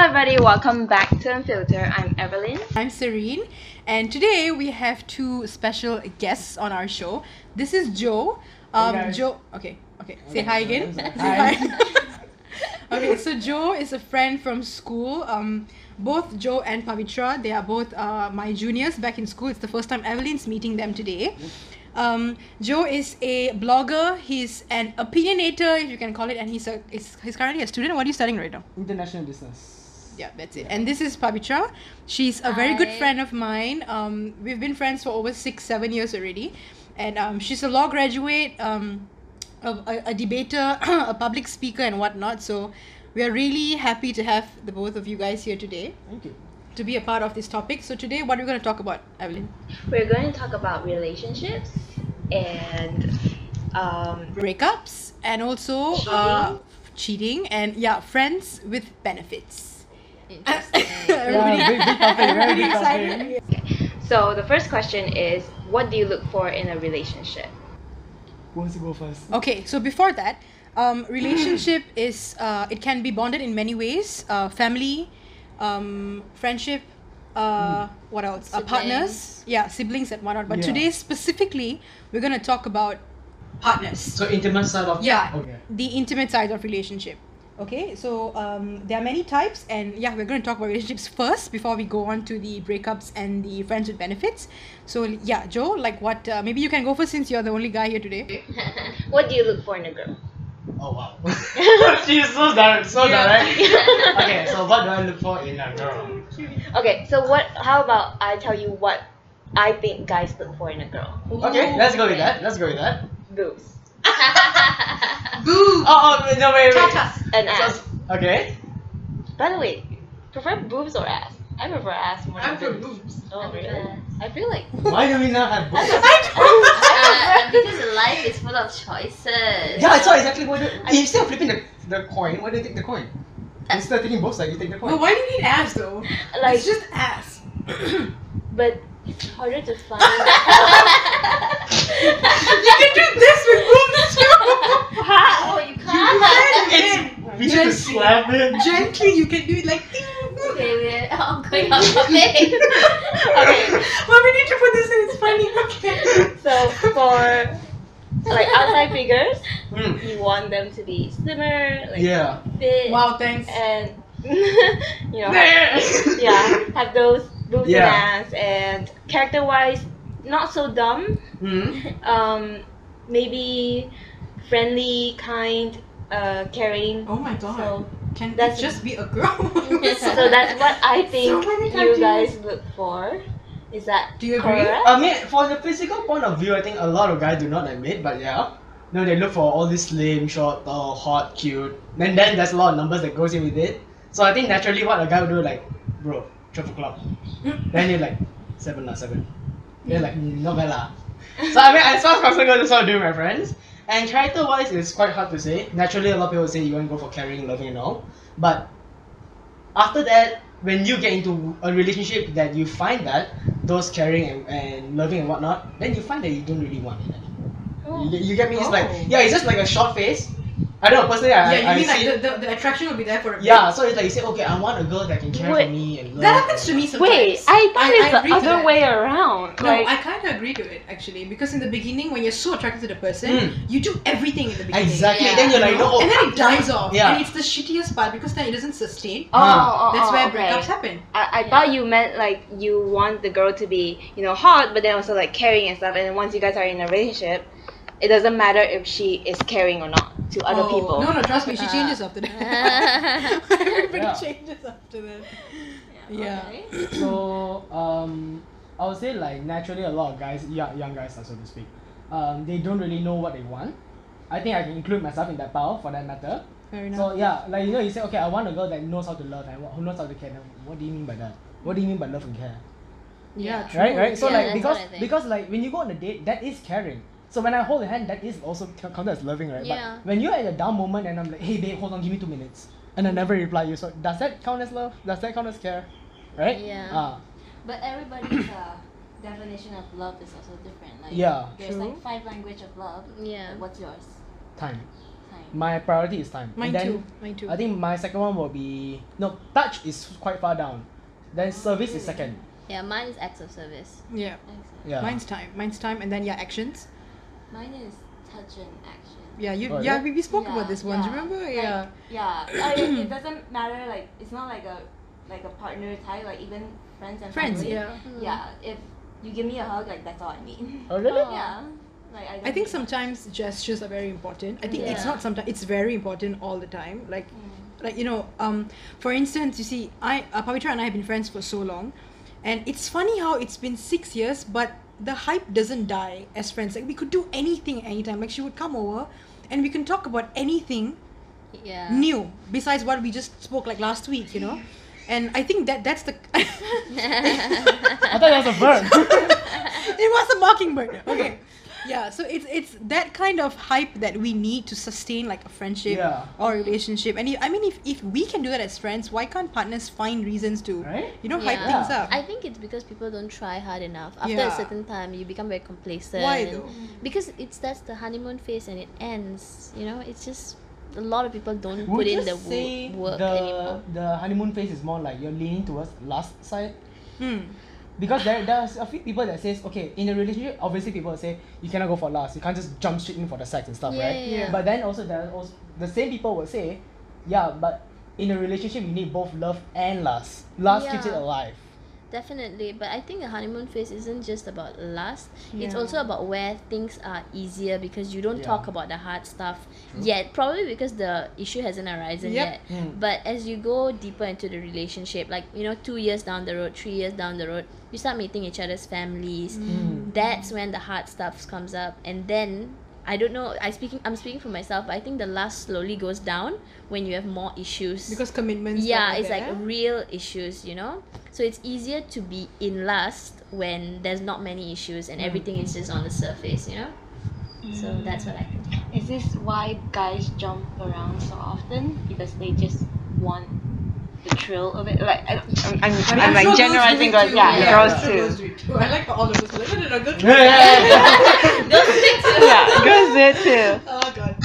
Hello, everybody. Welcome back to Unfilter. I'm Everlyn. I'm Serene, and today we have two special guests on our show. This is Joe. Um, guys. Joe. Okay, okay. Say hi again. Say Hi. hi. okay, so Joe is a friend from school. Um, both Joe and Pavitra, they are both uh, my juniors back in school. It's the first time Everlyn's meeting them today. Um, Joe is a blogger. He's an opinionator, if you can call it, and he's a he's, he's currently a student. What are you studying right now? International business. Yeah, that's it. And this is Pavitra. She's a very good friend of mine. Um, we've been friends for over six, seven years already. And um, she's a law graduate, um, a, a, a debater, a public speaker, and whatnot. So we are really happy to have the both of you guys here today Thank you. to be a part of this topic. So today, what are we going to talk about, Everlyn? We're going to talk about relationships and um, Breakups and also uh, cheating and yeah, friends with benefits. Interesting. Yeah, big, big topic, very everybody big excited? topic. so the first question is what do you look for in a relationship? Who wants to go first? Okay, so before that, um, relationship is uh, it can be bonded in many ways. Uh, family, um, friendship, uh, what else? Uh, partners, yeah, siblings and whatnot. But Yeah. today specifically, we're gonna talk about partners. So intimate side of Yeah, Okay. the intimate side of relationship. Okay, so um, there are many types, and yeah, we're going to talk about relationships first before we go on to the breakups and the friends with benefits. So yeah, Joe, like what? Uh, maybe you can go first since you're the only guy here today. What do you look for in a girl? Oh wow. She's so direct, so Yeah. direct. okay, so what do I look for in a girl? Okay, so what? How about I tell you what I think guys look for in a girl? Okay, let's go with that. Let's go with that. Boobs Boo! Oh, oh no wait wait. and So- ass. okay. By the way, prefer boobs or ass? I prefer ass more than boobs. Oh I really? I feel like Why do we not have boobs? Uh, because life is full of choices. Yeah, I saw exactly what. The, instead of flipping the, the coin, why do you take the coin? Instead of taking both sides, you take the coin. But why do you need ass though? like, it's just ass. but it's harder to find. you can do this with boobs too. oh, you can't. It's we should just slap it. Gently, you can do it like. okay, we're all going off topic. okay, Well, we need to put this in. It's funny. Okay. so for like outside figures, Hmm. you want them to be slimmer, like Yeah. fit, Wow, thanks. and you know, have, yeah, have those boobs Yeah. and ass, and character-wise, not so dumb. Hmm. Um, maybe friendly, kind, uh, caring. Oh my god. So, Can that's- that just be a girl? so that's what I think many you criteria. guys look for. Is that Do you agree? correct? I mean, for the physical point of view, I think a lot of guys do not admit, but yeah. No, they look for all this slim, short, tall, hot, cute. And then there's a lot of numbers that goes in with it. So I think naturally what a guy would do like, bro, twelve o'clock. then you're like, seven lah, seven. They're like, mm, lah. So I mean, as far as possible, that's what I do with my friends. And character wise, it's quite hard to say. Naturally, a lot of people say you want to go for caring, loving, and all. But after that, when you get into a relationship that you find that those caring and, and loving and whatnot, then you find that you don't really want it. You, you get me? It's like Oh. yeah, it's just like a short phase. I don't know personally. I, yeah, you I, mean I like see, the, the, the attraction will be there for a bit. yeah. So it's like you say, okay, I want a girl that can care Wait. for me and love. That happens to me sometimes. Wait, I thought I- it's I agree the to other that. way around. No, like, I kind of agree to it actually because in the beginning, when you're so attracted to the person, Mm. you do everything in the beginning. Exactly. Yeah. Then you're like, no. and then it dies off. Yeah. And it's the shittiest part because then it doesn't sustain. oh, Ah. oh, That's oh, where okay. breakups happen. I, I thought you meant like you want the girl to be, you know, hot, but then also like caring and stuff. And then once you guys are in a relationship, it doesn't matter if she is caring or not to other Oh, people. No, no, trust me, she Uh. changes after that. Everybody Yeah. changes after that. Yeah. Okay. So um, I would say like naturally a lot of guys, young, young guys, so to speak, um, they don't really know what they want. I think I can include myself in that pile for that matter. Fair enough. So yeah, like you know, you say okay, I want a girl that knows how to love and who knows how to care. What do you mean by that? What do you mean by love and care? yeah, true. Right, right. So Yeah, like because what I think. because like when you go on a date, that is caring. So when I hold your hand, that is also counted as loving, right? Yeah. But when you're at a down moment and I'm like, hey babe, hold on, give me two minutes, and I never reply you, so does that count as love? Does that count as care? Right? Yeah. Ah. But everybody's uh, definition of love is also different. Like Yeah. there's True. like five language of love. Yeah. Like, what's yours? time. Time. my priority is time. Mine and then too. Mine too. I think my second one will be no touch is quite far down. Then service is second. Yeah, mine is acts of service. yeah. Yeah. Mine's time. Mine's time, and then yeah, actions. Mine is touch and action. Yeah, you. Oh, yeah, yeah? we, we spoke Yeah, about this once. yeah. Remember? Like, yeah. Yeah, I, it doesn't matter. Like it's not like a like a partner type. Like even friends and Friends. family. Yeah. Yeah, if you give me a hug, like that's all I need. Oh really? Oh. yeah. Like I. I think need much. sometimes gestures are very important. I think it's not sometimes it's very important all the time. Like Mm. like you know, um, for instance, you see, I uh, Pavitra and I have been friends for so long, and it's funny how it's been six years, but the hype doesn't die as friends. Like we could do anything anytime. Like she would come over, and we can talk about anything Yeah. new besides what we just spoke like last week. You know, and I think that that's the. I thought that was a bird. it was a mockingbird. Okay. Yeah, so it's it's that kind of hype that we need to sustain like a friendship Yeah. or relationship. And if, I mean, if, if we can do that as friends, why can't partners find reasons to, Right? you know, hype things up? I think it's because people don't try hard enough. After Yeah. a certain time, you become very complacent. Why though? Because it's that's the honeymoon phase and it ends. You know, it's just a lot of people don't Would put in you the say wo- work the anymore. the honeymoon phase is more like you're leaning towards last side? Hmm. Because there there's a few people that says okay in a relationship obviously people will say you cannot go for last you can't just jump straight in for the sex and stuff right? but then also there are also the same people will say yeah but in a relationship you need both love and lust. Lust keeps it alive Definitely, but I think a honeymoon phase isn't just about lust. It's also about where things are easier because you don't Yeah. talk about the hard stuff yet. Probably because the issue hasn't arisen Yep. yet. Mm. But as you go deeper into the relationship, like you know, two years down the road, three years down the road, you start meeting each other's families. Mm. That's when the hard stuff comes up, and then I don't know. I speaking. I'm speaking for myself, but I think the lust slowly goes down when you have more issues Because commitments. yeah it's that, like real issues you know so it's easier to be in lust when there's not many issues and mm. everything is just on the surface you know so mm. that's what i think Is this why guys jump around so often? Because they just want the thrill of it. Like I, I'm, I'm, I mean, I'm, like sure generalizing, girls girls. do it Yeah, Yeah. girls too. girls too. I like how all of us are like, no, no, no, girls Yeah, it. yeah, yeah, girls do it too. Oh god.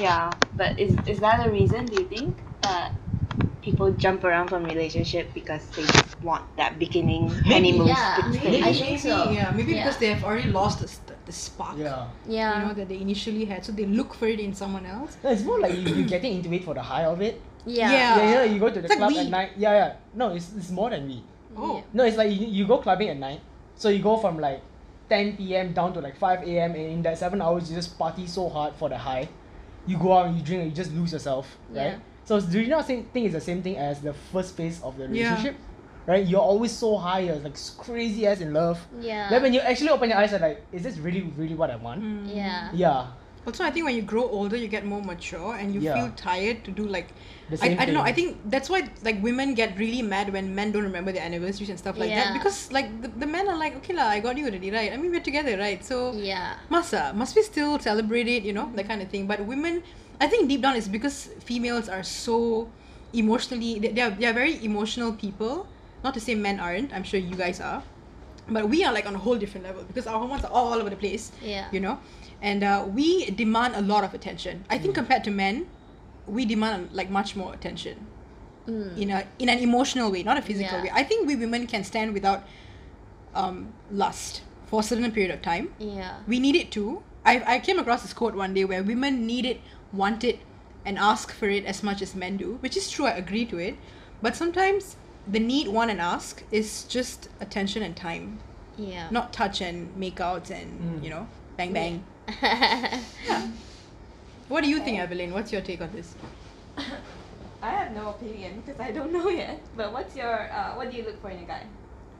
Yeah, but is is that a reason? Do you think that people jump around from relationship because they just want that beginning honeymoon yeah. stage? Maybe. I think so. Yeah, maybe Yeah. because they have already lost the, st- the spark. yeah yeah You know that they initially had, so they look for it in someone else. no, it's more like you, you're getting into it for the high of it yeah Yeah. yeah, yeah you go to the It's club weed. at night yeah yeah no it's, it's more than weed Oh. No, it's like you, you go clubbing at night. So you go from like 10 p.m. down to like 5 a.m. and in that seven hours you just party so hard for the high. You go out and you drink and you just lose yourself, right? Yeah. So do you not think, think it's the same thing as the first phase of the Yeah. relationship? Right? You're always so high, you're like crazy as in love. yeah Then when you actually open your eyes, you're like, is this really, really what I want? Mm. yeah Yeah. Also, I think when you grow older, you get more mature and you Yeah. feel tired to do like. The I, same I don't know. I think that's why like women get really mad when men don't remember their anniversaries and stuff like that because like the, the men are like okay lah I got you already right I mean we're together right so yeah masa must we still celebrate it you know that kind of thing but women I think deep down it's because females are so emotionally they, they are they are very emotional people not to say men aren't I'm sure you guys are but we are like on a whole different level because our hormones are all over the place yeah. you know? And uh, we demand a lot of attention. I think compared to men we demand like much more attention. Mm. in a in an emotional way not a physical Yeah. way. I think we women can stand without um, lust for a certain period of time. Yeah. We need it too. I, I came across this quote one day where women need it want it and ask for it as much as men do which is true i agree to it. But sometimes the need want and ask is just attention and time yeah not touch and make out and Mm. you know bang bang yeah. What do you think, Everlyn? What's your take on this? I have no opinion because I don't know yet. But what's your uh, what do you look for in a guy?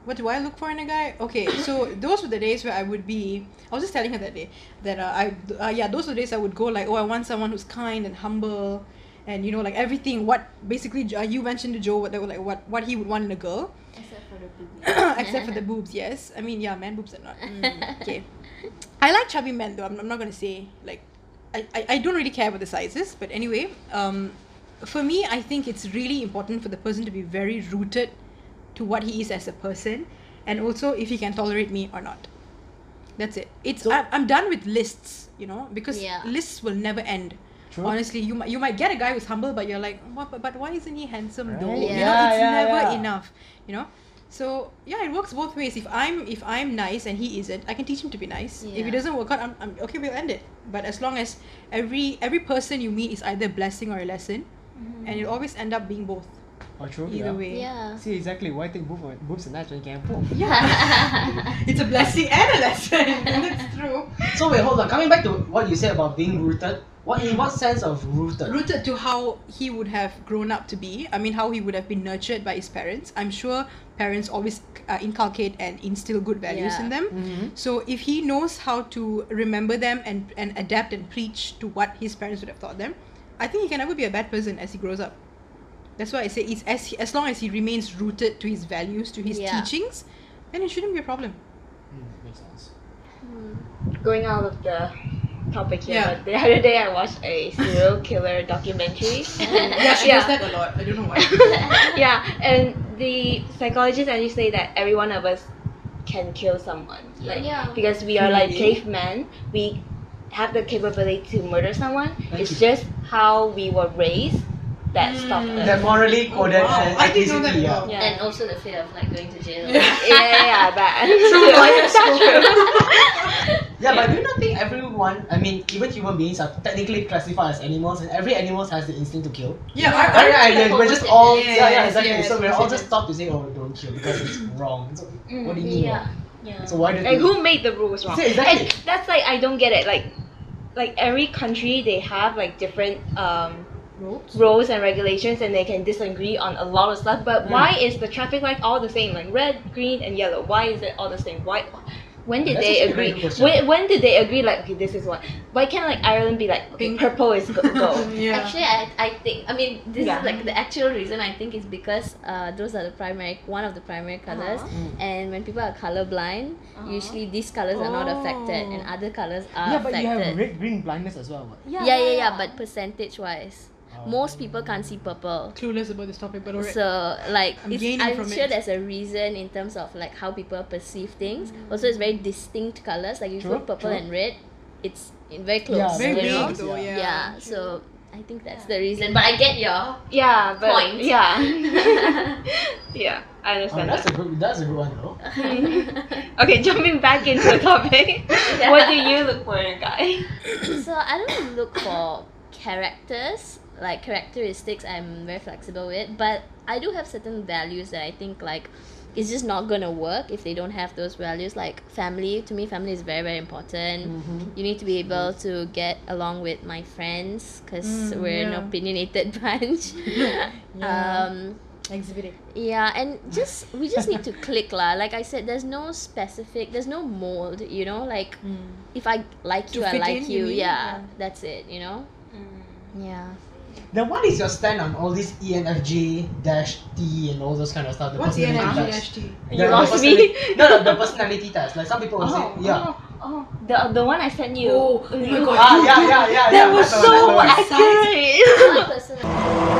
What do I look for in a guy? Okay, so those were the days where I would be. I was just telling her that day that uh, I uh, yeah those were the days I would go like oh I want someone who's kind and humble, and you know like everything. What basically uh, you mentioned to Joe what they were like what what he would want in a girl, except for the boobies except for the boobs. Yes, I mean yeah, man boobs are not mm, okay. I like chubby men though. I'm, I'm not gonna say like I, I, I don't really care about the sizes, but anyway, um, for me, I think it's really important for the person to be very rooted to what he is as a person, and also if he can tolerate me or not. That's it. It's So- I'm, I'm done with lists, you know, because Yeah. lists will never end. True. Honestly, you might you might get a guy who's humble, but you're like, what? But, but why isn't he handsome though? Right. You know, it's yeah, never yeah. enough. You know. So yeah, it works both ways. If I'm if I'm nice and he isn't, I can teach him to be nice. If it doesn't work out, I'm, I'm okay. We'll end it. But as long as every every person you meet is either a blessing or a lesson, mm-hmm. and it'll always end up being both. Oh, true. Either yeah. way. Yeah. See exactly why I take boobs boobs and that when you can both. It's a blessing and a lesson. That's true. So wait, hold on. Coming back to what you said about being rooted. What in what sense of rooted? Rooted to how he would have grown up to be. I mean, how he would have been nurtured by his parents. I'm sure parents always uh, inculcate and instill good values Yeah. in them. Mhm. So if he knows how to remember them and, and adapt and preach to what his parents would have taught them, I think he can never be a bad person as he grows up. That's why I say it's as he, as long as he remains rooted to his values, to his Yeah. teachings, then it shouldn't be a problem. Mm, makes sense. Going out of the topic here, Yeah. but the other day I watched a serial killer documentary. Yeah, she Yeah. does that a lot. I don't know why. yeah, and the psychologists actually say that every one of us can kill someone. Like Yeah. because we are like cavemen, we have the capability to murder someone. Thank it's you. just how we were raised that stopped Mm. us. That morally Oh, wow. uh, I didn't know that ethnicity, at all. Yeah. And also the fear of like going to jail. Yeah. yeah, yeah, yeah, that. True life Yeah, but do you not think everyone, I mean, even human beings are technically classified as animals, and every animal has the instinct to kill? Yeah, Yeah. I, I, Right, right, think yeah, we're just all, Yes, yeah, yeah, exactly. yes, so we're yes, all yes. just stopped to say, oh, don't kill because it's wrong. So, what do you mean? Yeah. Yeah. So why do like who made the rules wrong? See, exactly. And that's like I don't get it. Like like every country they have like different um Roads? rules and regulations and they can disagree on a lot of stuff. But Mm. why is the traffic light all the same? Like red, green, and yellow. Why is it all the same? Why? When did That's they actually a very agree? When, when did they agree? Like okay, this is what. Why can't like Ireland be like okay, Pink. purple is go? go. Yeah. Actually, I, I think I mean this Yeah. is like the actual reason I think is because uh, those are the primary one of the primary colors, Uh-huh. Mm. and when people are colorblind, Uh-huh. usually these colors are not affected, and Oh. other colors are yeah, but you have red green blindness as well. What? yeah, yeah, yeah, But percentage wise, Oh. Most people can't see purple. Clueless about this topic, but alright. So like I'm it's, I'm from sure it. there's a reason in terms of like how people perceive things. Also, it's very distinct colors. Like if you True, put purple true. and red, it's in very close. Yeah, Very you know? big though, yeah. yeah. Yeah, so I think that's the reason. But I get your Yeah, but Point. yeah, yeah, I understand. Oh, understand. that's that. a good. That's a good one though. okay, jumping back into the topic. Yeah. What do you look for in a guy? so I don't look for characters like characteristics I'm very flexible with but I do have certain values that I think like it's just not gonna work if they don't have those values. Like family to me family is very very important. Mm-hmm. you need to be able to get along with my friends because Mm, we're an opinionated bunch. Yeah. um Exhibiting. yeah and just we just need to click lah. Like I said there's no specific there's no mold you know? Like if I like To you I like in, you. you yeah Yeah. that's it you know? Yeah Then what is your stand on all this E ENFJ dash T and all those kind of stuff? The What's personality ENFJ dash T? You The lost personality- me. No, no, the personality test. Like some people will say, Oh, yeah. oh, oh, the the one I sent you. Oh, oh my God. Ah, yeah, yeah, yeah, That yeah. was that's the one, so that's the one. accurate. my personal